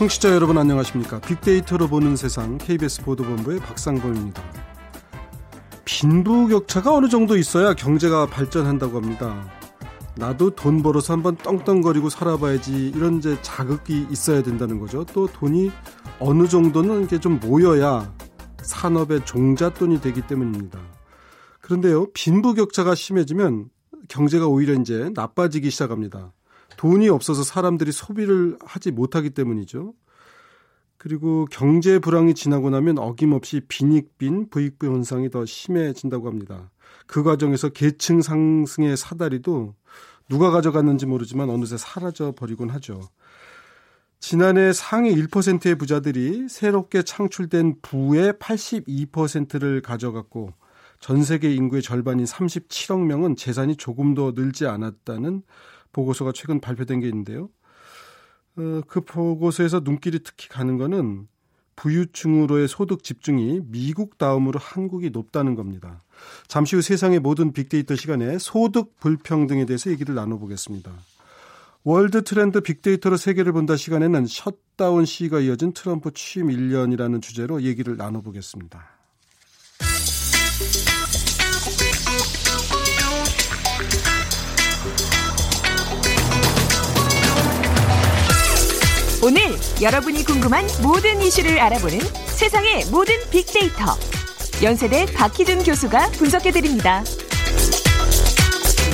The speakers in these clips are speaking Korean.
청취자 여러분 안녕하십니까? 빅데이터로 보는 세상 KBS 보도본부의 박상범입니다. 빈부격차가 어느 정도 있어야 경제가 발전한다고 합니다. 나도 돈 벌어서 한번 떵떵거리고 살아봐야지 이런 이제 자극이 있어야 된다는 거죠. 또 돈이 어느 정도는 이게 좀 모여야 산업의 종잣돈이 되기 때문입니다. 그런데요, 빈부격차가 심해지면 경제가 오히려 이제 나빠지기 시작합니다. 돈이 없어서 사람들이 소비를 하지 못하기 때문이죠. 그리고 경제 불황이 지나고 나면 어김없이 빈익빈 부익부 현상이 더 심해진다고 합니다. 그 과정에서 계층 상승의 사다리도 누가 가져갔는지 모르지만 어느새 사라져 버리곤 하죠. 지난해 상위 1%의 부자들이 새롭게 창출된 부의 82%를 가져갔고 전 세계 인구의 절반인 37억 명은 재산이 조금도 늘지 않았다는 보고서가 최근 발표된 게 있는데요. 어, 그 보고서에서 눈길이 특히 가는 거는 부유층으로의 소득 집중이 미국 다음으로 한국이 높다는 겁니다. 잠시 후 세상의 모든 빅데이터 시간에 소득 불평등에 대해서 얘기를 나눠보겠습니다. 월드 트렌드 빅데이터로 세계를 본다 시간에는 셧다운 시가 이어진 트럼프 취임 1년이라는 주제로 얘기를 나눠보겠습니다. 오늘 여러분이 궁금한 모든 이슈를 알아보는 세상의 모든 빅데이터. 연세대 박희준 교수가 분석해드립니다.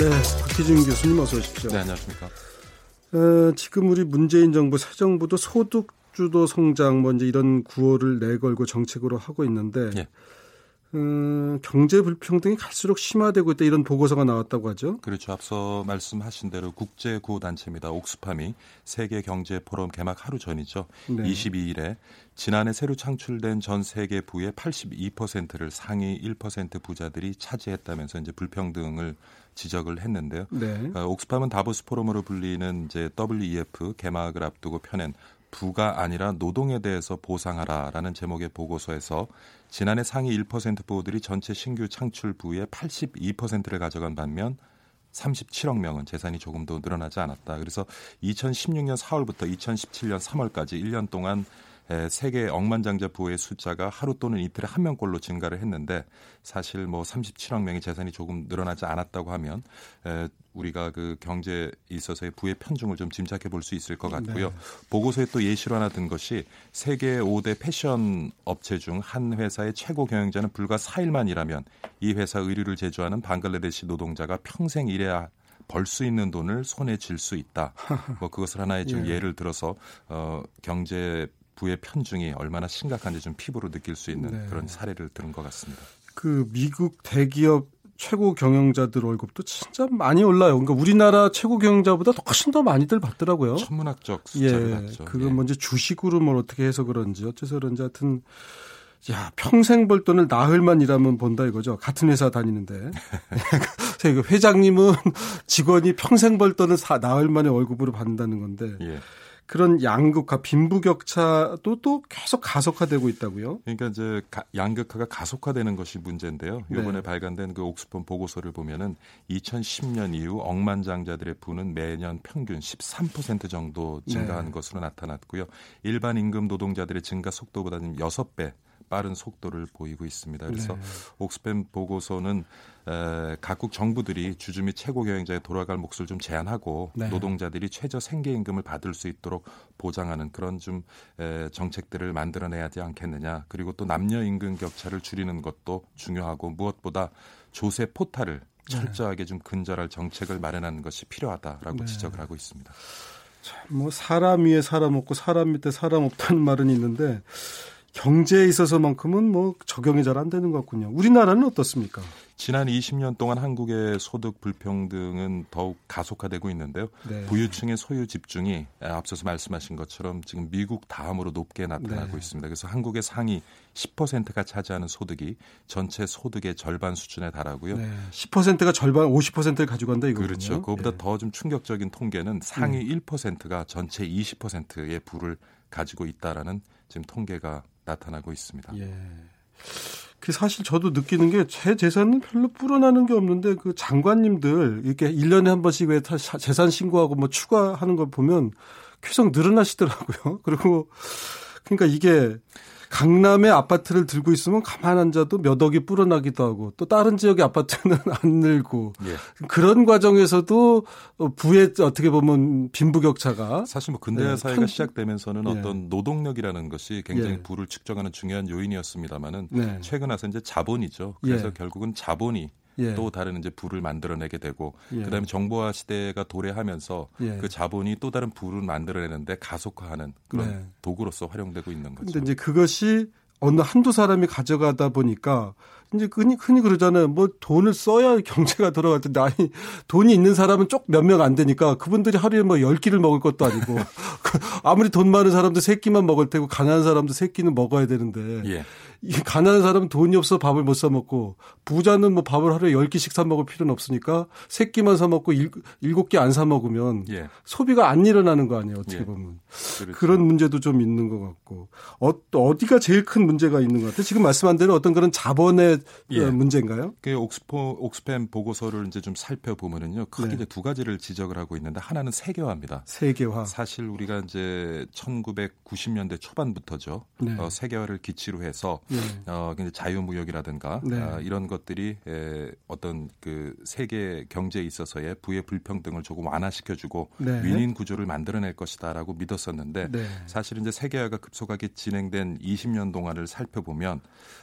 네, 박희준 교수님 어서 오십시오. 네, 안녕하십니까. 어, 지금 우리 문재인 정부, 새 정부도 소득 주도 성장 뭐 이제 이런 구호를 내걸고 정책으로 하고 있는데 예. 음, 경제 불평등이 갈수록 심화되고 있다 이런 보고서가 나왔다고 하죠. 그렇죠. 앞서 말씀하신 대로 국제 구호 단체입니다. 옥스팜이 세계 경제 포럼 개막 하루 전이죠. 네. 22일에 지난해 새로 창출된 전 세계 부의 82%를 상위 1% 부자들이 차지했다면서 이제 불평등을 지적을 했는데요. 네. 어, 옥스팜은 다보스 포럼으로 불리는 이제 WEF 개막을 앞두고 펴낸 부가 아니라 노동에 대해서 보상하라라는 제목의 보고서에서 지난해 상위 1% 부호들이 전체 신규 창출 부의 82%를 가져간 반면 37억 명은 재산이 조금 더 늘어나지 않았다. 그래서 2016년 4월부터 2017년 3월까지 1년 동안 세계 억만장자 부의 숫자가 하루 또는 이틀에 한 명꼴로 증가를 했는데 사실 뭐 37억 명의 재산이 조금 늘어나지 않았다고 하면 우리가 그 경제에 있어서의 부의 편중을 좀 짐작해 볼 수 있을 것 같고요. 네. 보고서에 또 예시로 하나 든 것이 세계 5대 패션 업체 중 한 회사의 최고 경영자는 불과 4일만 일하면 이 회사 의류를 제조하는 방글라데시 노동자가 평생 일해야 벌수 있는 돈을 손에 쥘 수 있다. 뭐 그것을 하나의 좀 예. 예를 들어서 어 경제 부의 편중이 얼마나 심각한지 좀 피부로 느낄 수 있는 네. 그런 사례를 들은 것 같습니다. 그 미국 대기업 최고 경영자들 월급도 진짜 많이 올라요. 그러니까 우리나라 최고 경영자보다 훨씬 더 많이들 받더라고요. 천문학적 숫자를 예, 받죠. 그건 예. 먼저 주식으로 뭘 어떻게 해서 그런지 어째서 그런지 하여튼 야 평생 벌 돈을 나흘만 일하면 본다 이거죠. 같은 회사 다니는데 그 회장님은 직원이 평생 벌 돈을 나흘 만에 월급으로 받는다는 건데 예. 그런 양극화, 빈부격차도 또 계속 가속화되고 있다고요? 그러니까 이제 양극화가 가속화되는 것이 문제인데요. 이번에 네. 발간된 그 옥스폰 보고서를 보면은 2010년 이후 억만장자들의 부는 매년 평균 13% 정도 증가한 네. 것으로 나타났고요. 일반 임금 노동자들의 증가 속도보다는 6배 빠른 속도를 보이고 있습니다. 그래서 네. 옥스팸 보고서는 에, 각국 정부들이 주주 및 최고 경영자에 돌아갈 몫을 좀 제한하고 네. 노동자들이 최저 생계 임금을 받을 수 있도록 보장하는 그런 좀 에, 정책들을 만들어내야 하지 않겠느냐. 그리고 또 남녀 임금 격차를 줄이는 것도 중요하고 무엇보다 조세 포탈을 네. 철저하게 좀 근절할 정책을 마련하는 것이 필요하다라고 네. 지적을 하고 있습니다. 참, 뭐 사람 위에 사람 없고 사람 밑에 사람 없다는 말은 있는데 경제에 있어서만큼은 뭐 적용이 잘 안 되는 것 같군요. 우리나라는 어떻습니까? 지난 20년 동안 한국의 소득 불평등은 더욱 가속화되고 있는데요. 네. 부유층의 소유 집중이 앞서서 말씀하신 것처럼 지금 미국 다음으로 높게 나타나고 네. 있습니다. 그래서 한국의 상위 10%가 차지하는 소득이 전체 소득의 절반 수준에 달하고요. 네. 10%가 절반 50%를 가져간다 이거군요. 그렇죠. 그보다 네. 더좀 충격적인 통계는 상위 1%가 전체 20%의 부를 가지고 있다라는 지금 통계가 나타나고 있습니다. 예. 그 사실 저도 느끼는 게 제 재산은 별로 불어나는 게 없는데 그 장관님들 이렇게 1년에 한 번씩 왜 재산 신고하고 뭐 추가하는 걸 보면 계속 늘어나시더라고요. 그리고 그러니까 이게 강남의 아파트를 들고 있으면 가만 앉아도 몇 억이 불어나기도 하고 또 다른 지역의 아파트는 안 늘고 예. 그런 과정에서도 부의 어떻게 보면 빈부격차가 사실 뭐 근대화 네. 사회가 편... 시작되면서는 예. 어떤 노동력이라는 것이 굉장히 예. 부를 측정하는 중요한 요인이었습니다만은 네. 최근 와서 이제 자본이죠. 그래서 예. 결국은 자본이 예. 또 다른 이제 부를 만들어내게 되고 예. 그다음에 정보화 시대가 도래하면서 예. 그 자본이 또 다른 부를 만들어내는데 가속화하는 그런 네. 도구로서 활용되고 있는 거죠. 근데 이제 그것이 어느 한두 사람이 가져가다 보니까 이제 흔히, 흔히 그러잖아요. 뭐 돈을 써야 경제가 돌아갈 텐데 아니 돈이 있는 사람은 쪽 몇 명 안 되니까 그분들이 하루에 뭐 10끼를 먹을 것도 아니고 아무리 돈 많은 사람도 3끼만 먹을 테고 가난한 사람도 3끼는 먹어야 되는데 예. 이 가난한 사람은 돈이 없어 밥을 못 사 먹고 부자는 뭐 밥을 하루에 10끼씩 사 먹을 필요는 없으니까 3끼만 사 먹고 7끼 안 사 먹으면 예. 소비가 안 일어나는 거 아니에요. 어떻게 예. 보면. 그렇죠. 그런 문제도 좀 있는 것 같고. 어, 어디가 제일 큰 문제가 있는 것 같아요. 지금 말씀한 대로 어떤 그런 자본의 예. 문제인가요? 그 옥스포 옥스팸 보고서를 이제 좀 살펴보면은요. 크게 네. 이제 두 가지를 지적을 하고 있는데 하나는 세계화입니다. 세계화. 사실 우리가 이제 1990년대 초반부터죠. 네. 어, 세계화를 기치로 해서 네. 어, 자유무역이라든가 네. 어, 이런 것들이 에, 어떤 그 세계 경제에 있어서의 부의 불평등을 조금 완화시켜주고 네. 윈윈 구조를 만들어낼 것이다라고 믿었었는데 네. 사실 이제 세계화가 급속하게 진행된 20년 동안을 살펴보면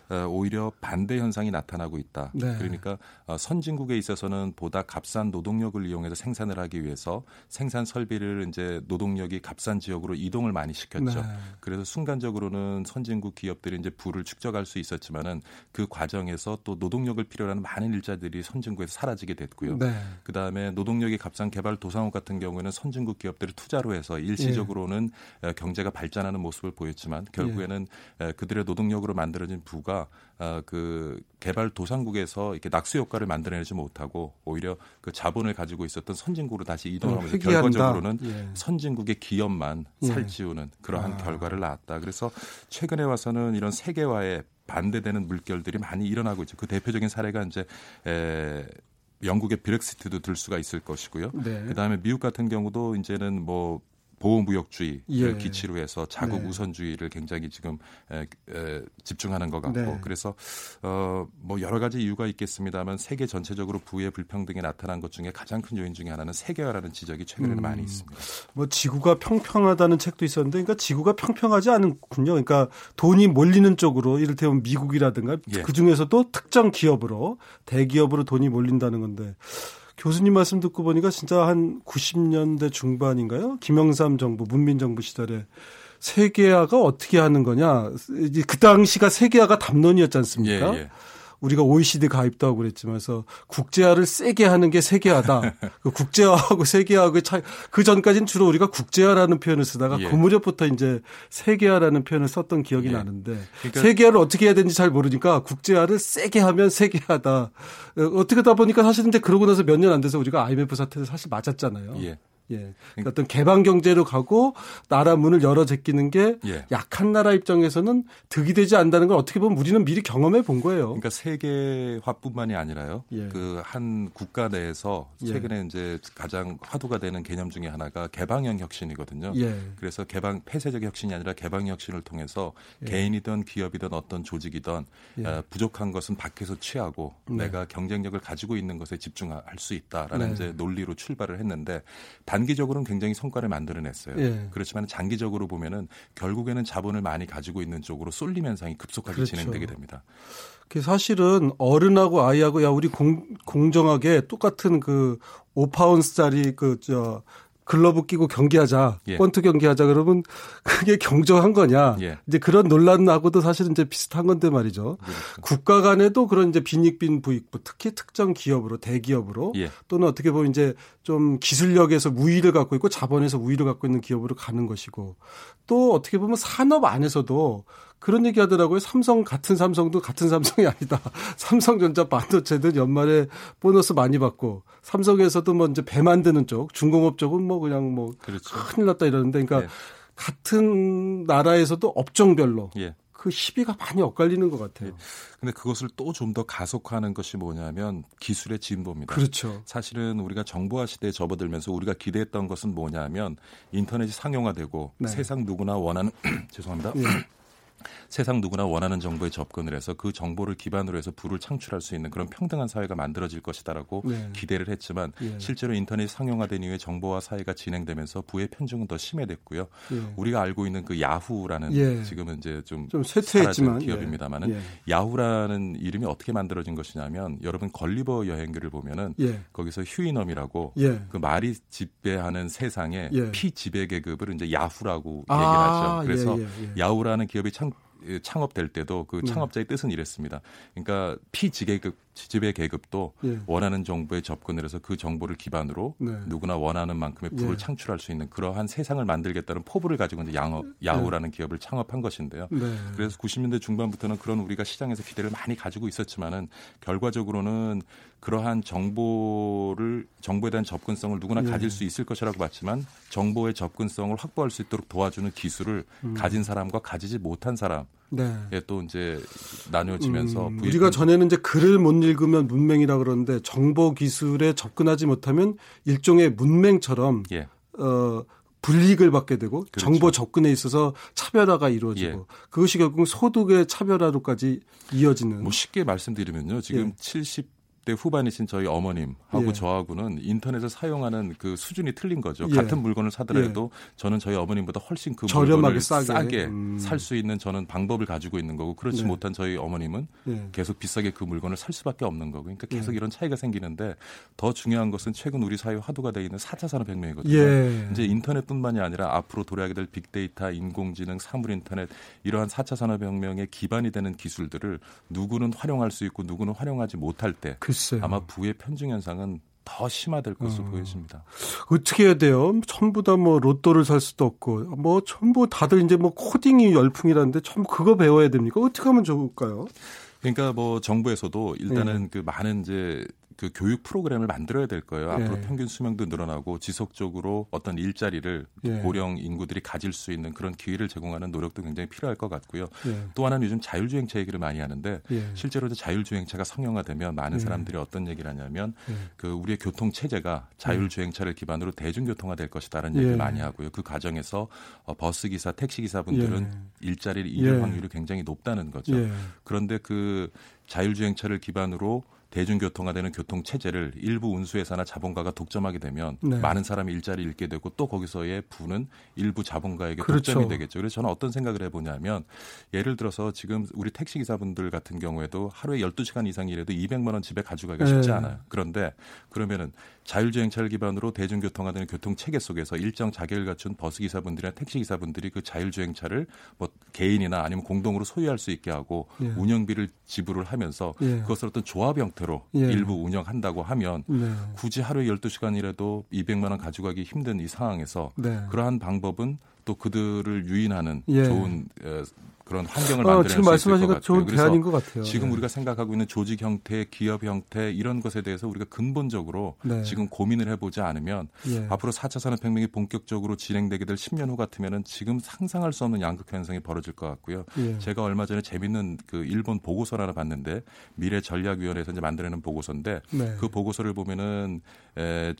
어, 오히려 반대 현상이 나타나고 있다. 네. 그러니까 어, 선진국에 있어서는 보다 값싼 노동력을 이용해서 생산을 하기 위해서 생산 설비를 이제 노동력이 값싼 지역으로 이동을 많이 시켰죠. 네. 그래서 순간적으로는 선진국 기업들이 이제 부를 축적할 수 있었지만은 그 과정에서 또 노동력을 필요로 하는 많은 일자들이 선진국에서 사라지게 됐고요. 네. 그다음에 노동력이 값싼 개발 도상국 같은 경우에는 선진국 기업들을 투자로 해서 일시적으로는 예. 경제가 발전하는 모습을 보였지만 결국에는 예. 그들의 노동력으로 만들어진 부가 어, 그 개발 도상국에서 이렇게 낙수 효과를 만들어내지 못하고 오히려 그 자본을 가지고 있었던 선진국으로 다시 이동하면서 어, 결과적으로는 예. 선진국의 기업만 예. 살찌우는 그러한 아. 결과를 낳았다. 그래서 최근에 와서는 이런 세계화에 반대되는 물결들이 많이 일어나고 있죠. 그 대표적인 사례가 이제 에, 영국의 브렉시트도 들 수가 있을 것이고요. 네. 그다음에 미국 같은 경우도 이제는 뭐 보호무역주의를 예. 기치로 해서 자국 네. 우선주의를 굉장히 지금 에, 에, 집중하는 것 같고 네. 그래서 어, 뭐 여러 가지 이유가 있겠습니다만 세계 전체적으로 부의 불평등이 나타난 것 중에 가장 큰 요인 중에 하나는 세계화라는 지적이 최근에는 음, 많이 있습니다. 뭐 지구가 평평하다는 책도 있었는데 그러니까 지구가 평평하지 않군요. 그러니까 돈이 몰리는 쪽으로 이를테면 미국이라든가 예. 그 중에서도 특정 기업으로 대기업으로 돈이 몰린다는 건데 교수님 말씀 듣고 보니까 진짜 한 90년대 중반인가요? 김영삼 정부, 문민 정부 시절에 세계화가 어떻게 하는 거냐. 그 당시가 세계화가 담론이었지 않습니까? 예, 예. 우리가 OECD 가입도 하고 그랬지만 서 국제화를 세게 하는 게 세계화다. 그 국제화하고 세계화하고 차이 그 전까지는 주로 우리가 국제화라는 표현을 쓰다가 예. 그 무렵부터 이제 세계화라는 표현을 썼던 기억이 예. 나는데 그러니까 세계화를 어떻게 해야 되는지 잘 모르니까 국제화를 세게 하면 세계화다. 어, 어떻게 하다 보니까 사실 근데 그러고 나서 몇 년 안 돼서 우리가 IMF 사태를 사실 맞았잖아요. 예. 예. 그러니까 어떤 개방 경제로 가고 나라 문을 열어 제끼는 게 예. 약한 나라 입장에서는 득이 되지 않는다는 걸 어떻게 보면 우리는 미리 경험해 본 거예요. 그러니까 세계화뿐만이 아니라요. 예. 그한 국가 내에서 예. 최근에 이제 가장 화두가 되는 개념 중에 하나가 개방형 혁신이거든요. 예. 그래서 개방 폐쇄적 혁신이 아니라 개방 혁신을 통해서 예. 개인이든 기업이든 어떤 조직이든 어, 부족한 것은 밖에서 취하고 네. 내가 경쟁력을 가지고 있는 것에 집중할 수 있다라는 네. 이제 논리로 출발을 했는데 단기적으로는 굉장히 성과를 만들어냈어요. 예. 그렇지만 장기적으로 보면은 결국에는 자본을 많이 가지고 있는 쪽으로 쏠림 현상이 급속하게 그렇죠. 진행되게 됩니다. 그 사실은 어른하고 아이하고 야 우리 공, 공정하게 똑같은 그 5파운스짜리 그 저 글러브 끼고 경기하자, 예. 권투 경기하자 그러면 그게 경정한 거냐? 예. 이제 그런 논란하고도 사실은 이제 비슷한 건데 말이죠. 그렇죠. 국가 간에도 그런 이제 빈익빈 부익부, 특히 특정 기업으로 대기업으로 예. 또는 어떻게 보면 이제 좀 기술력에서 우위를 갖고 있고 자본에서 우위를 갖고 있는 기업으로 가는 것이고 또 어떻게 보면 산업 안에서도 그런 얘기 하더라고요. 삼성 같은 삼성도 같은 삼성이 아니다. 삼성전자 반도체도 연말에 보너스 많이 받고 삼성에서도 뭐 이제 배 만드는 쪽, 중공업 쪽은 뭐 그냥 뭐 그렇죠. 큰일 났다 이러는데 그러니까 예. 같은 나라에서도 업종별로 예. 그 시비가 많이 엇갈리는 것 같아요. 네. 근데 그것을 또 좀 더 가속화하는 것이 뭐냐면 기술의 진보입니다. 그렇죠. 사실은 우리가 정보화 시대에 접어들면서 우리가 기대했던 것은 뭐냐면 인터넷이 상용화되고 네. 세상 누구나 원하는 죄송합니다. 네. 세상 누구나 원하는 정보에 접근을 해서 그 정보를 기반으로 해서 부를 창출할 수 있는 그런 평등한 사회가 만들어질 것이다라고 네. 기대를 했지만 네. 실제로 인터넷 상용화된 이후에 정보화 사회가 진행되면서 부의 편중은 더 심해졌고요. 네. 우리가 알고 있는 그 야후라는 예. 지금은 이제 좀, 좀 쇠퇴했지만 기업입니다만은 예. 야후라는 이름이 어떻게 만들어진 것이냐면 여러분 걸리버 여행기를 보면은 예. 거기서 휴이넘이라고 예. 그 말이 지배하는 세상에 예. 피지배 계급을 이제 야후라고 아, 얘기를 하죠. 그래서 예, 야후라는 기업이 참 창업될 때도 그 네. 창업자의 뜻은 이랬습니다. 그러니까 피지계급 지배 계급도 예. 원하는 정보에 접근을 해서 그 정보를 기반으로 네. 누구나 원하는 만큼의 부를 예. 창출할 수 있는 그러한 세상을 만들겠다는 포부를 가지고 이제 양업, 야후라는 네. 기업을 창업한 것인데요. 네. 그래서 90년대 중반부터는 그런 우리가 시장에서 기대를 많이 가지고 있었지만은 결과적으로는 그러한 정보를 정보에 대한 접근성을 누구나 예. 가질 수 있을 것이라고 봤지만 정보의 접근성을 확보할 수 있도록 도와주는 기술을 음. 가진 사람과 가지지 못한 사람 네. 또 이제 나뉘어지면서 음, 우리가 전에는 이제 글을 못 읽으면 문맹이라 그러는데 정보 기술에 접근하지 못하면 일종의 문맹처럼 예. 어 불이익을 받게 되고 그렇죠. 정보 접근에 있어서 차별화가 이루어지고 예. 그것이 결국 소득의 차별화로까지 이어지는. 뭐 쉽게 말씀드리면요, 지금 예. 70 60대 후반이신 저희 어머님하고 예. 저하고는 인터넷을 사용하는 그 수준이 틀린 거죠. 예. 같은 물건을 사더라도 예. 저는 저희 어머님보다 훨씬 그 저렴하게 싸게, 싸게 음. 살수 있는 저는 방법을 가지고 있는 거고 그렇지 네. 못한 저희 어머님은 예. 계속 비싸게 그 물건을 살 수밖에 없는 거고 그러니까 계속 예. 이런 차이가 생기는데 더 중요한 것은 최근 우리 사회 화두가 되어 있는 4차 산업혁명이거든요. 예. 이제 인터넷뿐만이 아니라 앞으로 도래하게 될 빅데이터, 인공지능, 사물인터넷 이러한 4차 산업혁명의 기반이 되는 기술들을 누구는 활용할 수 있고 누구는 활용하지 못할 때 그 글쎄요. 아마 부의 편중 현상은 더 심화될 것으로 어. 보여집니다. 어떻게 해야 돼요? 전부 다 뭐 로또를 살 수도 없고 뭐 전부 다들 이제 뭐 코딩이 열풍이라는데 전부 그거 배워야 됩니까? 어떻게 하면 좋을까요? 그러니까 뭐 정부에서도 일단은 네. 그 많은 이제 그 교육 프로그램을 만들어야 될 거예요. 예. 앞으로 평균 수명도 늘어나고 지속적으로 어떤 일자리를 예. 고령 인구들이 가질 수 있는 그런 기회를 제공하는 노력도 굉장히 필요할 것 같고요. 예. 또 하나는 요즘 자율주행차 얘기를 많이 하는데 예. 실제로 자율주행차가 성형화되면 많은 예. 사람들이 어떤 얘기를 하냐면 예. 그 우리의 교통 체제가 자율주행차를 기반으로 대중교통화 될 것이다라는 얘기를 많이 하고요. 그 과정에서 어, 버스 기사, 택시 기사분들은 일자리를 잃을 확률이 굉장히 높다는 거죠. 그런데 그 자율주행차를 기반으로 대중교통화 되는 교통 체제를 일부 운수회사나 자본가가 독점하게 되면 네. 많은 사람이 일자리 잃게 되고 또 거기서의 부는 일부 자본가에게 그렇죠. 독점이 되겠죠. 그래서 저는 어떤 생각을 해보냐면 예를 들어서 지금 우리 택시 기사분들 같은 경우에도 하루에 12시간 이상 일해도 200만 원 집에 가져가기가 쉽지 네. 않아요. 그런데 그러면은 자율주행차를 기반으로 대중교통화 되는 교통 체계 속에서 일정 자격을 갖춘 버스 기사분들이나 택시 기사분들이 그 자율주행차를 뭐 개인이나 아니면 공동으로 소유할 수 있게 하고 예. 운영비를 지불을 하면서 예. 그것을 어떤 조합 형태 로 예. 일부 운영한다고 하면 네. 굳이 하루에 12시간이라도 200만 원 가져가기 힘든 이 상황에서 네. 그러한 방법은 또 그들을 유인하는 예. 좋은 그런 환경을 아, 만들어낼 아, 수 있을 것. 좋은 대안인 것 같아요. 지금 네. 우리가 생각하고 있는 조직 형태, 기업 형태 이런 것에 대해서 우리가 근본적으로 네. 지금 고민을 해보지 않으면 예. 앞으로 4차 산업혁명이 본격적으로 진행되게 될 10년 후 같으면은 지금 상상할 수 없는 양극 현상이 벌어질 것 같고요. 예. 제가 얼마 전에 재밌는 그 일본 보고서를 하나 봤는데 미래 전략위원회에서 이제 만들어낸 보고서인데 네. 그 보고서를 보면은 에,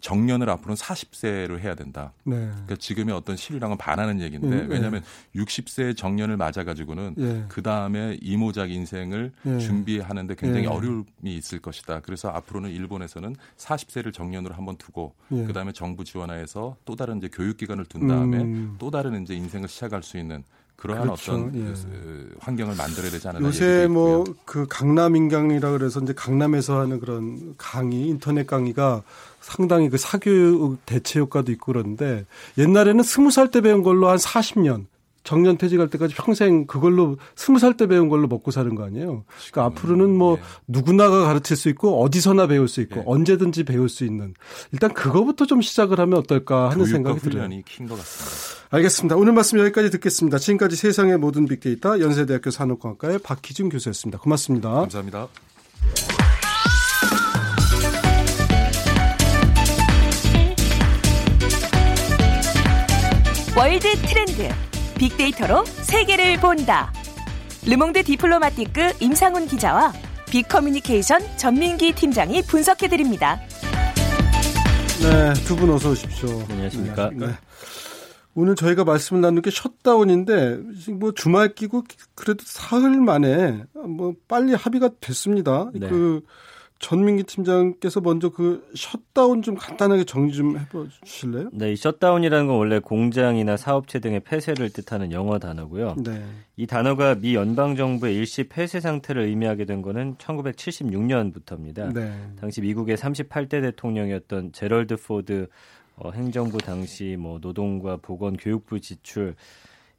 정년을 앞으로는 40세로 해야 된다. 네. 그러니까 지금의 어떤 시류랑은 반하는 얘기인데 음, 왜냐하면 네. 60세 정년을 맞 아가지고는 예. 그 다음에 이모작 인생을 예. 준비하는데 굉장히 예. 어려움이 있을 것이다. 그래서 앞으로는 일본에서는 40세를 정년으로 한번 두고 예. 그 다음에 정부 지원하에서 또 다른 이제 교육기관을 둔 다음에 음. 또 다른 이제 인생을 시작할 수 있는 그러한 그렇죠. 어떤 예. 그 환경을 만들어야 되지 않나 요새 뭐 그 강남 인강이라 그래서 이제 강남에서 하는 그런 강의 인터넷 강의가 상당히 그 사교육 대체 효과도 있고 그런데 옛날에는 스무 살 때 배운 걸로 한 40년 정년 퇴직할 때까지 평생 그걸로 스무 살 때 배운 걸로 먹고 사는 거 아니에요. 그러니까 앞으로는 뭐 네. 누구나가 가르칠 수 있고 어디서나 배울 수 있고 네. 언제든지 배울 수 있는 일단 그거부터 좀 시작을 하면 어떨까 하는 생각이 들어요. 킨것 같습니다. 알겠습니다. 오늘 말씀 여기까지 듣겠습니다. 지금까지 세상의 모든 빅데이터 연세대학교 산업공학과의 박희준 교수였습니다. 고맙습니다. 감사합니다. 월드 트렌드 빅데이터로 세계를 본다. 르몽드 디플로마티크 임상훈 기자와 빅커뮤니케이션 전민기 팀장이 분석해드립니다. 네, 두 분 어서 오십시오. 안녕하십니까. 네. 오늘 저희가 말씀을 나눈 게 셧다운인데 뭐 주말 끼고 그래도 사흘 만에 뭐 빨리 합의가 됐습니다. 네. 그 전민기 팀장께서 먼저 그 셧다운 좀 간단하게 정리 좀 해보실래요? 네, 이 셧다운이라는 건 원래 공장이나 사업체 등의 폐쇄를 뜻하는 영어 단어고요. 네. 이 단어가 미 연방 정부의 일시 폐쇄 상태를 의미하게 된 거는 1976년부터입니다. 네. 당시 미국의 38대 대통령이었던 제럴드 포드 어, 행정부 당시 뭐 노동과 보건 교육부 지출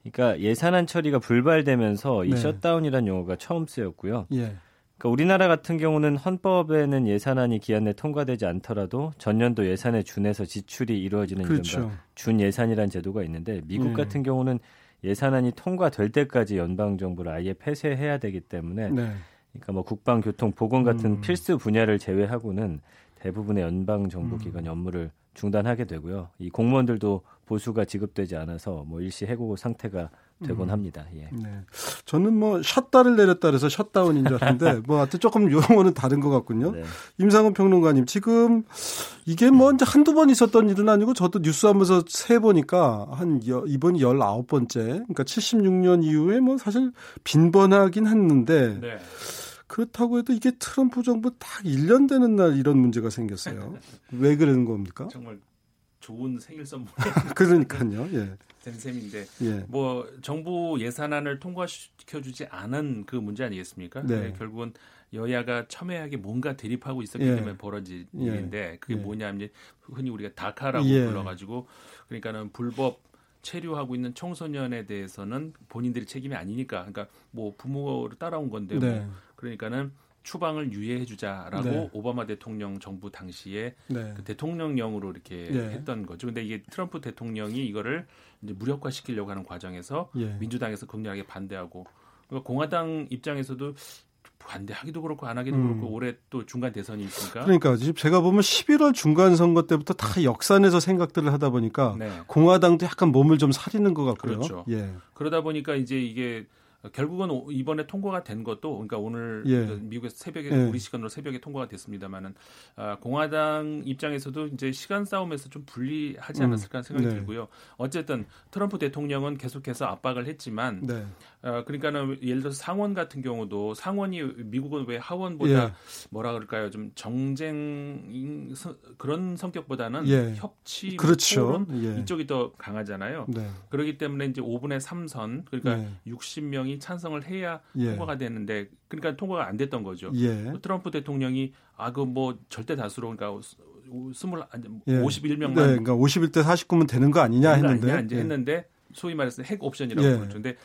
그러니까 예산안 처리가 불발되면서 이 네. 셧다운이라는 용어가 처음 쓰였고요. 예. 그러니까 우리나라 같은 경우는 헌법에는 예산안이 기한 내 통과되지 않더라도 전년도 예산에 준해서 지출이 이루어지는 그렇죠. 이른바 준 예산이라는 제도가 있는데 미국 네. 같은 경우는 예산안이 통과될 때까지 연방 정부를 아예 폐쇄해야 되기 때문에 네. 그러니까 뭐 국방, 교통, 보건 같은 음. 필수 분야를 제외하고는 대부분의 연방 정부 기관 음. 업무를 중단하게 되고요. 이 공무원들도 보수가 지급되지 않아서 뭐 일시 해고 상태가 되곤 음. 합니다. 예. 네. 저는 뭐 셧다를 내렸다 그래서 셧다운인 줄 알았는데 뭐 하여튼 조금 용어는 다른 것 같군요. 네. 임상훈 평론가님 지금 이게 뭐 이제 한두 번 있었던 일은 아니고 저도 뉴스 하면서 세 보니까 한 여, 이번이 19번째 그러니까 76년 이후에 뭐 사실 빈번하긴 했는데 네. 그렇다고 해도 이게 트럼프 정부 딱 1년 되는 날 이런 문제가 생겼어요. 왜 그러는 겁니까? 정말 좋은 생일 선물. 그러니까요. 예. 된 셈인데 예. 뭐 정부 예산안을 통과시켜 주지 않은 그 문제 아니겠습니까? 네. 네, 결국은 여야가 첨예하게 뭔가 대립하고 있었기 예. 때문에 벌어진 예. 일인데 그게 예. 뭐냐면 흔히 우리가 다카라고 예. 불러가지고 그러니까는 불법 체류하고 있는 청소년에 대해서는 본인들이 책임이 아니니까 그러니까 뭐 부모를 따라온 건데 뭐 네. 뭐 그러니까는 추방을 유예해 주자라고 네. 오바마 대통령 정부 당시에 네. 그 대통령령으로 이렇게 네. 했던 거죠. 근데 이게 트럼프 대통령이 이거를 이제 무력화시키려고 하는 과정에서 예. 민주당에서 극렬하게 반대하고 그러니까 공화당 입장에서도 반대하기도 그렇고 안 하기도 음. 그렇고 올해 또 중간 대선이 있으니까 그러니까 지금 제가 보면 11월 중간 선거 때부터 다 역산해서 생각들을 하다 보니까 네. 공화당도 약간 몸을 좀 사리는 것 같고요. 그렇죠. 예. 그러다 보니까 이제 이게 결국은 이번에 통과가 된 것도 그러니까 오늘 예. 그 미국에서 새벽에 예. 우리 시간으로 새벽에 통과가 됐습니다만은 아, 공화당 입장에서도 이제 시간 싸움에서 좀 불리하지 않았을까 음. 생각이 네. 들고요. 어쨌든 트럼프 대통령은 계속해서 압박을 했지만 네. 어, 그러니까는 예를 들어서 상원 같은 경우도 상원이 미국은 왜 하원보다 예. 뭐라 그럴까요? 좀 정쟁 그런 성격보다는 예. 협치, 그렇죠. 토론 예. 이쪽이 더 강하잖아요. 네. 그렇기 때문에 이제 5분의 3선 그러니까 60명이 예. 찬성을 해야 예. 통과가 되는데 그러니까 통과가 안 됐던 거죠. 예. 트럼프 대통령이 아 그 뭐 절대 다수로 그러니까 스물 예. 51명만 네, 그러니까 51대 49면 되는 거 아니냐 했는데 아니냐, 이제 했는데 소위 말해서 핵 옵션이라고 그러죠. 근데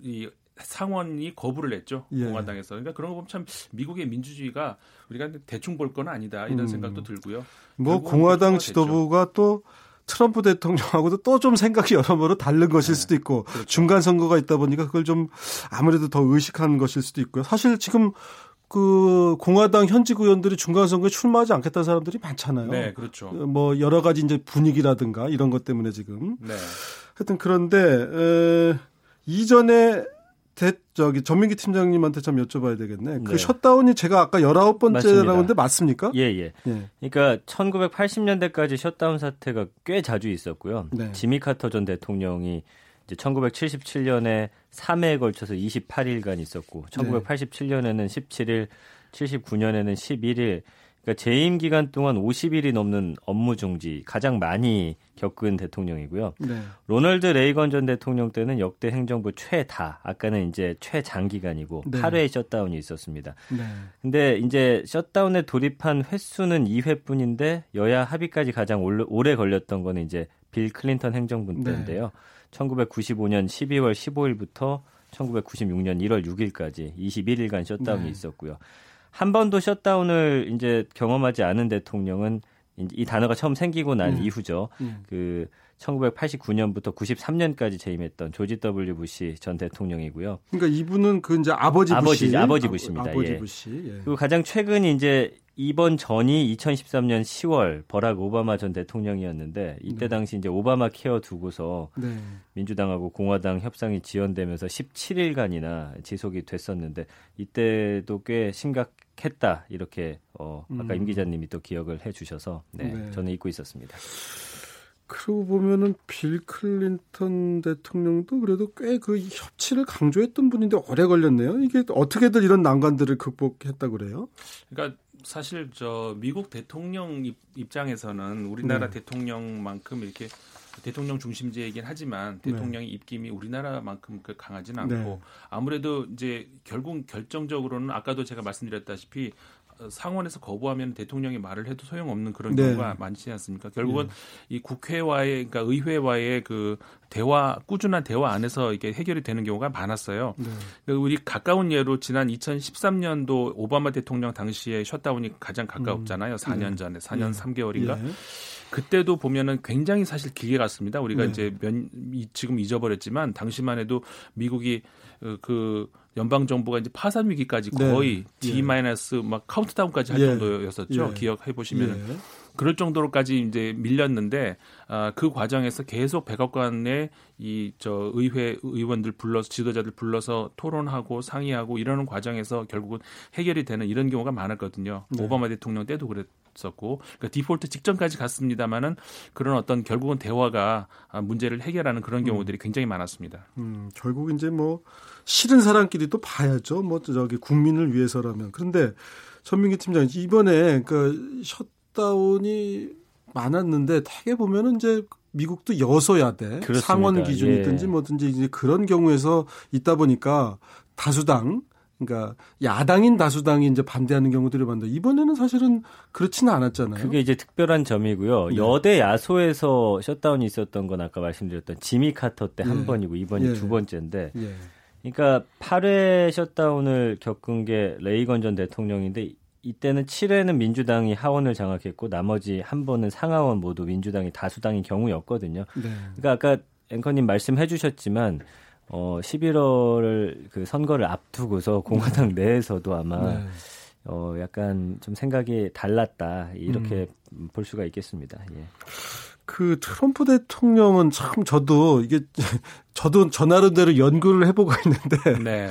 이 상원이 거부를 했죠 예. 공화당에서 그러니까 그런 거 보면 참 미국의 민주주의가 우리가 대충 볼 건 아니다 이런 음. 생각도 들고요. 뭐 공화당 지도부가 됐죠. 또 트럼프 대통령하고도 또 좀 생각이 여러모로 다른 것일 네. 수도 있고 그렇죠. 중간 선거가 있다 보니까 그걸 좀 아무래도 더 의식하는 것일 수도 있고요. 사실 지금 그 공화당 현직 의원들이 중간 선거에 출마하지 않겠다는 사람들이 많잖아요. 네, 그렇죠. 뭐 여러 가지 이제 분위기라든가 이런 것 때문에 지금. 네. 하여튼 그런데 에, 이전에 대, 저기 전민기 팀장님한테 좀 여쭤봐야 되겠네. 그 네. 셧다운이 제가 아까 19번째라는데 맞습니까? 예, 예, 예. 그러니까 1980년대까지 셧다운 사태가 꽤 자주 있었고요. 네. 지미 카터 전 대통령이 이제 1977년에 3회에 걸쳐서 28일간 있었고 1987년에는 17일, 79년에는 11일 그러니까 재임 기간 동안 50일이 넘는 업무 중지 가장 많이 겪은 대통령이고요. 네. 로널드 레이건 전 대통령 때는 역대 행정부 최다, 아까는 이제 최장기간이고 네. 8회의 셧다운이 있었습니다. 네. 근데 이제 셧다운에 돌입한 횟수는 2회뿐인데 여야 합의까지 가장 오래 걸렸던 거는 이제 빌 클린턴 행정부 때인데요. 1995년 12월 15일부터 1996년 1월 6일까지 21일간 셧다운이 네. 있었고요. 한 번도 셧다운을 이제 경험하지 않은 대통령은 이 단어가 처음 생기고 난 네. 이후죠. 네. 그 1989년부터 93년까지 재임했던 조지 W. 부시 전 대통령이고요. 그러니까 이분은 그 이제 아버지 부시 아버지 아버지 부시입니다. 아 버지 예. 부시. 예. 그리고 가장 최근 이제 이번 전이 2013년 10월 버락 오바마 전 대통령이었는데 이때 네. 당시 이제 오바마 케어 두고서 네. 민주당하고 공화당 협상이 지연되면서 17일간이나 지속이 됐었는데 이때도 꽤 심각했다 이렇게 어 아까 음. 임 기자님이 또 기억을 해주셔서 네, 네. 저는 잊고 있었습니다. 그러고 보면은 빌 클린턴 대통령도 그래도 꽤 그 협치를 강조했던 분인데 오래 걸렸네요. 이게 어떻게든 이런 난관들을 극복했다 그래요? 그러니까 사실 저 미국 대통령 입장에서는 우리나라 네. 대통령만큼 이렇게 대통령 중심제이긴 하지만 네. 대통령의 네. 입김이 우리나라만큼 그 강하지는 않고 네. 아무래도 이제 결국 결정적으로는 아까도 제가 말씀드렸다시피 상원에서 거부하면 대통령이 말을 해도 소용없는 그런 네. 경우가 많지 않습니까? 결국은 네. 이 국회와의 그러니까 의회와의 그 대화 꾸준한 대화 안에서 이게 해결이 되는 경우가 많았어요. 네. 그러니까 우리 가까운 예로 지난 2013년도 오바마 대통령 당시에 셧다운이 가장 가까웠잖아요. 4년 전에 4년 3개월인가. 그때도 보면은 굉장히 사실 길게 갔습니다. 우리가 네. 이제 면, 지금 잊어버렸지만 당시만 해도 미국이 어, 그 연방 정부가 이제 파산 위기까지 네. 거의 네. D 마이너스 막 카운트다운까지 할 예. 정도였었죠. 예. 기억해 보시면 예. 그럴 정도로까지 이제 밀렸는데 아, 그 과정에서 계속 백악관의 이 저 의회 의원들 불러서 지도자들 불러서 토론하고 상의하고 이러는 과정에서 결국은 해결이 되는 이런 경우가 많았거든요. 네. 오바마 대통령 때도 그랬었고 그러니까 디폴트 직전까지 갔습니다마는 그런 어떤 결국은 대화가 아, 문제를 해결하는 그런 음. 경우들이 음. 굉장히 많았습니다. 음, 결국 이제 뭐 싫은 사람끼리 또 봐야죠. 뭐 저기 국민을 위해서라면 그런데 전민기 팀장 이번에 그 셧다운이 많았는데 대개 보면은 이제 미국도 여서야 돼. 그렇습니다. 상원 기준이든지 예. 뭐든지 이제 그런 경우에서 있다 보니까 다수당 그러니까 야당인 다수당이 이제 반대하는 경우들이 많다. 이번에는 사실은 그렇지는 않았잖아요. 그게 이제 특별한 점이고요. 네. 여대 야소에서 셧다운이 있었던 건 아까 말씀드렸던 지미 카터 때한 예. 번이고 이번이 예. 두 번째인데. 예. 그러니까 8회 셧다운을 겪은 게 레이건 전 대통령인데 이때는 7회는 민주당이 하원을 장악했고 나머지 한 번은 상하원 모두 민주당이 다수당인 경우였거든요. 네. 그러니까 아까 앵커님 말씀해 주셨지만 어 11월을 그 선거를 앞두고서 공화당 내에서도 아마 네. 어 약간 좀 생각이 달랐다 이렇게 음. 볼 수가 있겠습니다. 예. 그 트럼프 대통령은 참 저도 이게 저도 저 나름대로 연구를 해보고 있는데 네.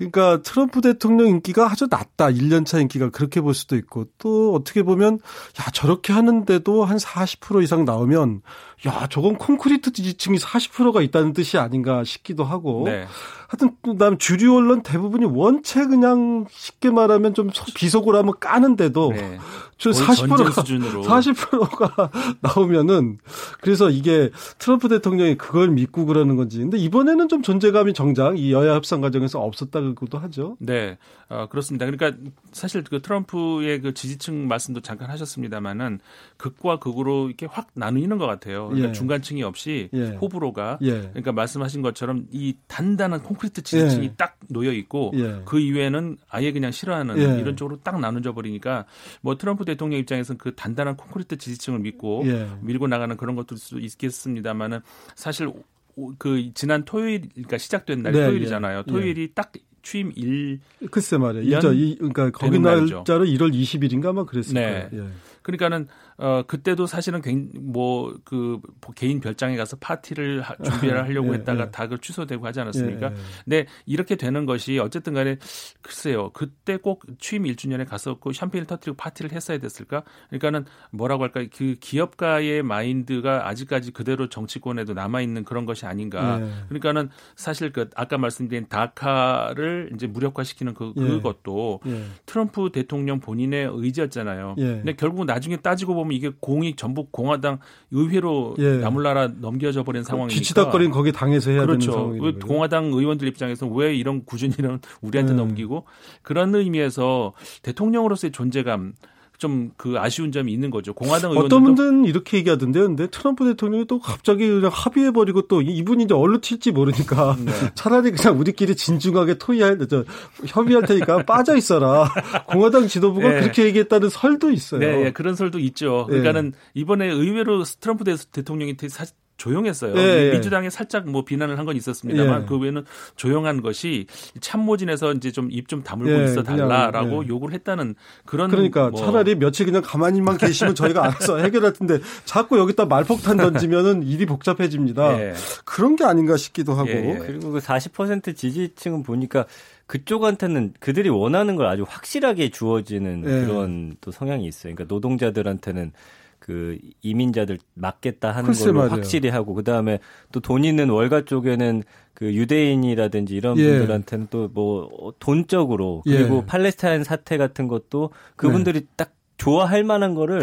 그러니까 트럼프 대통령 인기가 아주 낮다. 1년차 인기가 그렇게 볼 수도 있고 또 어떻게 보면 야 저렇게 하는데도 한 40% 이상 나오면 야 저건 콘크리트 지지층이 40%가 있다는 뜻이 아닌가 싶기도 하고 네. 하여튼 그다음 주류 언론 대부분이 원체 그냥 쉽게 말하면 좀 비속어로 하면 까는데도 네. 저 40%가 수준으로. 40%가 나오면은 그래서 이게 트럼프 대통령이 그걸 믿고 그러는 건지. 근데 이번에는 좀 존재감이 정작 이 여야 협상 과정에서 없었다고도 하죠. 네, 어, 그렇습니다. 그러니까 사실 그 트럼프의 그 지지층 말씀도 잠깐 하셨습니다만은 극과 극으로 이렇게 확 나누는 것 같아요. 그러니까 예. 중간층이 없이 예. 호불호가 예. 그러니까 말씀하신 것처럼 이 단단한 콘크리트 지지층이 예. 딱 놓여 있고 예. 그 이외에는 아예 그냥 싫어하는 예. 이런 쪽으로 딱 나눠져 버리니까 뭐 트럼프 대통령 입장에서는 그 단단한 콘크리트 지지층을 믿고 밀고 나가는 그런 것도 있겠습니다만은 사실 그 지난 토요일 그러니까 시작된 날 네, 토요일이잖아요. 토요일이 딱 취임 1 글쎄 말이에요. 이 그러니까 거기 날짜로 1월 20일인가 막 그랬을 네. 거예요. 예. 그러니까는 어 그때도 사실은 뭐 그 개인 별장에 가서 파티를 하, 준비를 하려고 예, 했다가 예. 다그 취소되고 하지 않았습니까? 예, 예, 근데 이렇게 되는 것이 어쨌든 간에 글쎄요. 그때 꼭 취임 1주년에 갔었고 샴페인을 터뜨리고 파티를 했어야 됐을까? 그러니까는 뭐라고 할까? 그 기업가의 마인드가 아직까지 그대로 정치권에도 남아 있는 그런 것이 아닌가. 예. 그러니까는 사실 그 아까 말씀드린 다카를 이제 무력화시키는 그 예. 그것도 트럼프 대통령 본인의 의지였잖아요. 근데 결국은 나중에 따지고 보면 이게 공익 전북 공화당 의회로 예. 나물나라 넘겨져 버린 상황이니까 뒤치다거린 거기 당해서 해야 그렇죠. 되는 상황이죠. 공화당 의원들 입장에서 왜 이런 구준이는 우리한테 예. 넘기고 그런 의미에서 대통령으로서의 존재감 좀 그 아쉬운 점이 있는 거죠. 공화당 의원들 어떤 분들은 이렇게 얘기하던데요. 근데 트럼프 대통령이 또 갑자기 그냥 합의해 버리고 또 이분이 이제 얼로 튈지 모르니까 네. 차라리 그냥 우리끼리 진중하게 토의할 저 협의할 테니까 빠져 있어라. 공화당 지도부가 네. 그렇게 얘기했다는 설도 있어요. 네, 네 그런 설도 있죠. 그러니까는 네. 이번에 의외로 트럼프 대통령이 조용했어요. 예, 민주당에 살짝 뭐 비난을 한 건 있었습니다만 예. 그 외에는 조용한 것이 참모진에서 이제 좀 입좀 다물고 예, 있어 달라라고 요구를 했다는 그런 그러니까 뭐 차라리 며칠 그냥 가만히만 계시면 저희가 알아서 해결할 텐데 자꾸 여기다 말폭탄 던지면은 일이 복잡해집니다. 예. 그런 게 아닌가 싶기도 하고 그리고 그 40% 지지층은 보니까 그쪽한테는 그들이 원하는 걸 아주 확실하게 주어지는 네. 그런 또 성향이 있어요. 그러니까 노동자들한테는 그 이민자들 맞겠다 하는 걸로 말이에요. 확실히 하고 그 다음에 또 돈 있는 월가 쪽에는 그 유대인이라든지 이런 예. 분들한테는 또 뭐 돈적으로 그리고 예. 팔레스타인 사태 같은 것도 그분들이 네. 딱 좋아할 만한 거를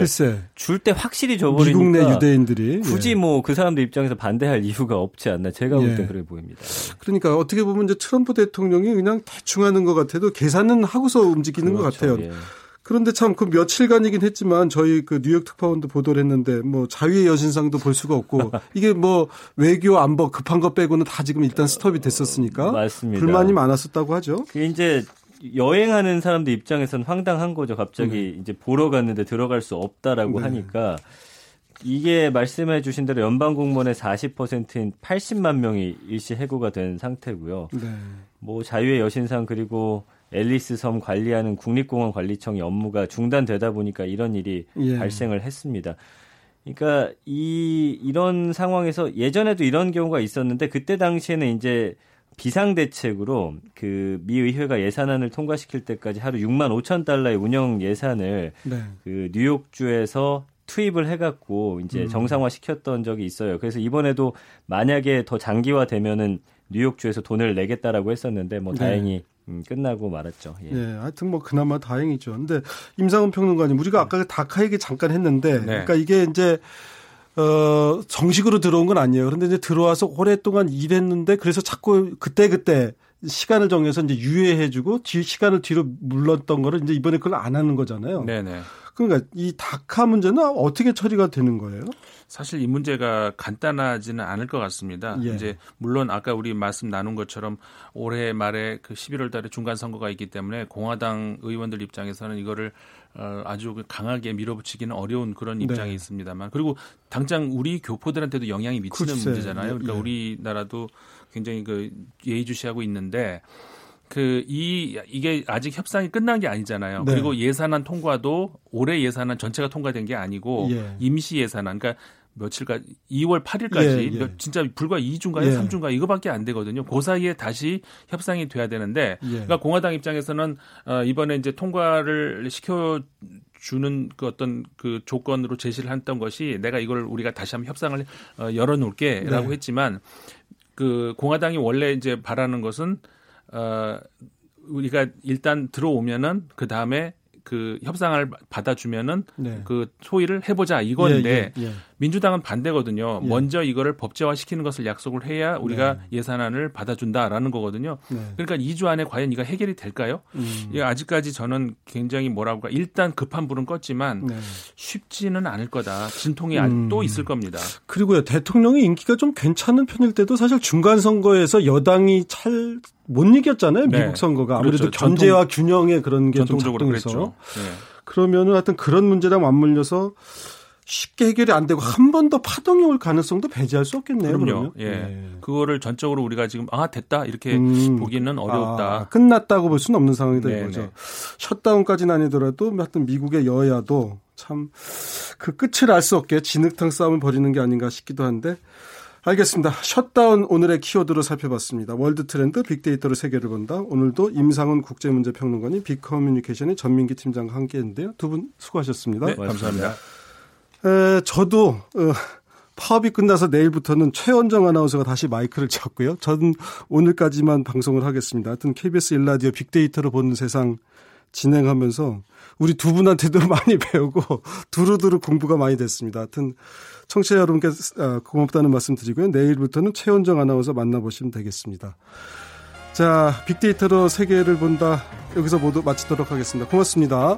줄 때 확실히 줘버리니까 미국 내 유대인들이 굳이 예. 뭐그 사람들 입장에서 반대할 이유가 없지 않나 제가 볼때 예. 그래 보입니다. 그러니까 어떻게 보면 이제 트럼프 대통령이 그냥 대충 하는 것 같아도 계산은 하고서 움직이는 그렇죠. 것 같아요. 예. 그런데 참 그 며칠간이긴 했지만 저희 그 뉴욕 특파원도 보도를 했는데 뭐 자유의 여신상도 볼 수가 없고 이게 뭐 외교 안보 급한 것 빼고는 다 지금 일단 스톱이 됐었으니까 맞습니다. 불만이 많았었다고 하죠. 그 이제 여행하는 사람들 입장에서는 황당한 거죠. 갑자기 네. 이제 보러 갔는데 들어갈 수 없다라고 네. 하니까 이게 말씀해 주신 대로 연방 공무원의 40%인 80만 명이 일시 해고가 된 상태고요. 네. 뭐 자유의 여신상 그리고 앨리스 섬 관리하는 국립공원 관리청의 업무가 중단되다 보니까 이런 일이 예. 발생을 했습니다. 그러니까 이 이런 상황에서 예전에도 이런 경우가 있었는데 그때 당시에는 이제 비상 대책으로 그 미 의회가 예산안을 통과시킬 때까지 하루 6만 5천 달러의 운영 예산을 네. 그 뉴욕주에서 투입을 해갖고 이제 음. 정상화 시켰던 적이 있어요. 그래서 이번에도 만약에 더 장기화 되면은 뉴욕주에서 돈을 내겠다라고 했었는데 뭐 네. 다행히 음, 끝나고 말았죠. 예. 예. 하여튼 뭐 그나마 다행이죠. 근데 임상훈 평론가님 우리가 아까 다카 얘기 잠깐 했는데 네. 그러니까 이게 이제 어, 정식으로 들어온 건 아니에요. 그런데 이제 들어와서 오랫동안 일했는데 그래서 자꾸 그때 그때 시간을 정해서 이제 유예해주고 뒤 시간을 뒤로 물렀던 거를 이제 이번에 그걸 안 하는 거잖아요. 네네. 그러니까 이 다카 문제는 어떻게 처리가 되는 거예요? 사실 이 문제가 간단하지는 않을 것 같습니다. 예. 이제 물론 아까 우리 말씀 나눈 것처럼 올해 말에 그 11월 달에 중간 선거가 있기 때문에 공화당 의원들 입장에서는 이거를 어, 아주 강하게 밀어붙이기는 어려운 그런 입장이 네. 있습니다만 그리고 당장 우리 교포들한테도 영향이 미치는 글쎄. 문제잖아요. 그러니까 예. 우리나라도 굉장히 그 예의주시하고 있는데 그 이 이게 아직 협상이 끝난 게 아니잖아요. 네. 그리고 예산안 통과도 올해 예산안 전체가 통과된 게 아니고 예. 임시 예산안 그러니까 며칠까 2월 8일까지 예, 예. 진짜 불과 2주인가요? 예. 3주인가 이거밖에 안 되거든요. 그 사이에 다시 협상이 돼야 되는데 예. 그러니까 공화당 입장에서는 어 이번에 이제 통과를 시켜 주는 그 어떤 그 조건으로 제시를 했던 것이 내가 이걸 우리가 다시 한번 협상을 어 열어 놓을게라고 네. 했지만 그 공화당이 원래 이제 바라는 것은 어 우리가 일단 들어오면은 그 다음에 그 협상을 받아주면은 네. 그 소위를 해보자 이건데 예, 예, 예. 민주당은 반대거든요. 예. 먼저 이거를 법제화시키는 것을 약속을 해야 우리가 네. 예산안을 받아준다라는 거거든요. 네. 그러니까 2주 안에 과연 이거 해결이 될까요? 음. 예, 아직까지 저는 굉장히 뭐라고 할까 일단 급한 불은 껐지만 네. 쉽지는 않을 거다. 진통이 음. 또 있을 겁니다. 그리고요 대통령이 인기가 좀 괜찮은 편일 때도 사실 중간 선거에서 여당이 잘 못 이겼잖아요. 네. 미국 선거가 아무래도 그렇죠. 견제와 전통, 균형의 그런 게 좀 작동해서 네. 그러면은 하여튼 그런 문제랑 맞물려서 쉽게 해결이 안 되고 한 번 더 파동이 올 가능성도 배제할 수 없겠네요. 그럼요. 예. 네. 그거를 전적으로 우리가 지금 아 됐다 이렇게 음. 보기는 어렵다. 아, 끝났다고 볼 수는 없는 상황이 된 네, 거죠. 네. 셧다운까지는 아니더라도 하여튼 미국의 여야도 참 그 끝을 알 수 없게 진흙탕 싸움을 벌이는 게 아닌가 싶기도 한데 알겠습니다. 셧다운 오늘의 키워드로 살펴봤습니다. 월드 트렌드 빅데이터로 세계를 본다. 오늘도 임상훈 국제문제평론가님 빅커뮤니케이션의 전민기 팀장과 함께했는데요. 두 분 수고하셨습니다. 네, 감사합니다. 에, 저도 어, 파업이 끝나서 내일부터는 최원정 아나운서가 다시 마이크를 잡고요. 저는 오늘까지만 방송을 하겠습니다. 하여튼 KBS 일라디오 빅데이터로 보는 세상 진행하면서 우리 두 분한테도 많이 배우고 두루두루 공부가 많이 됐습니다. 하여튼 청취자 여러분께 어, 고맙다는 말씀 드리고요. 내일부터는 최원정 아나운서 만나보시면 되겠습니다. 자, 빅데이터로 세계를 본다. 여기서 모두 마치도록 하겠습니다. 고맙습니다.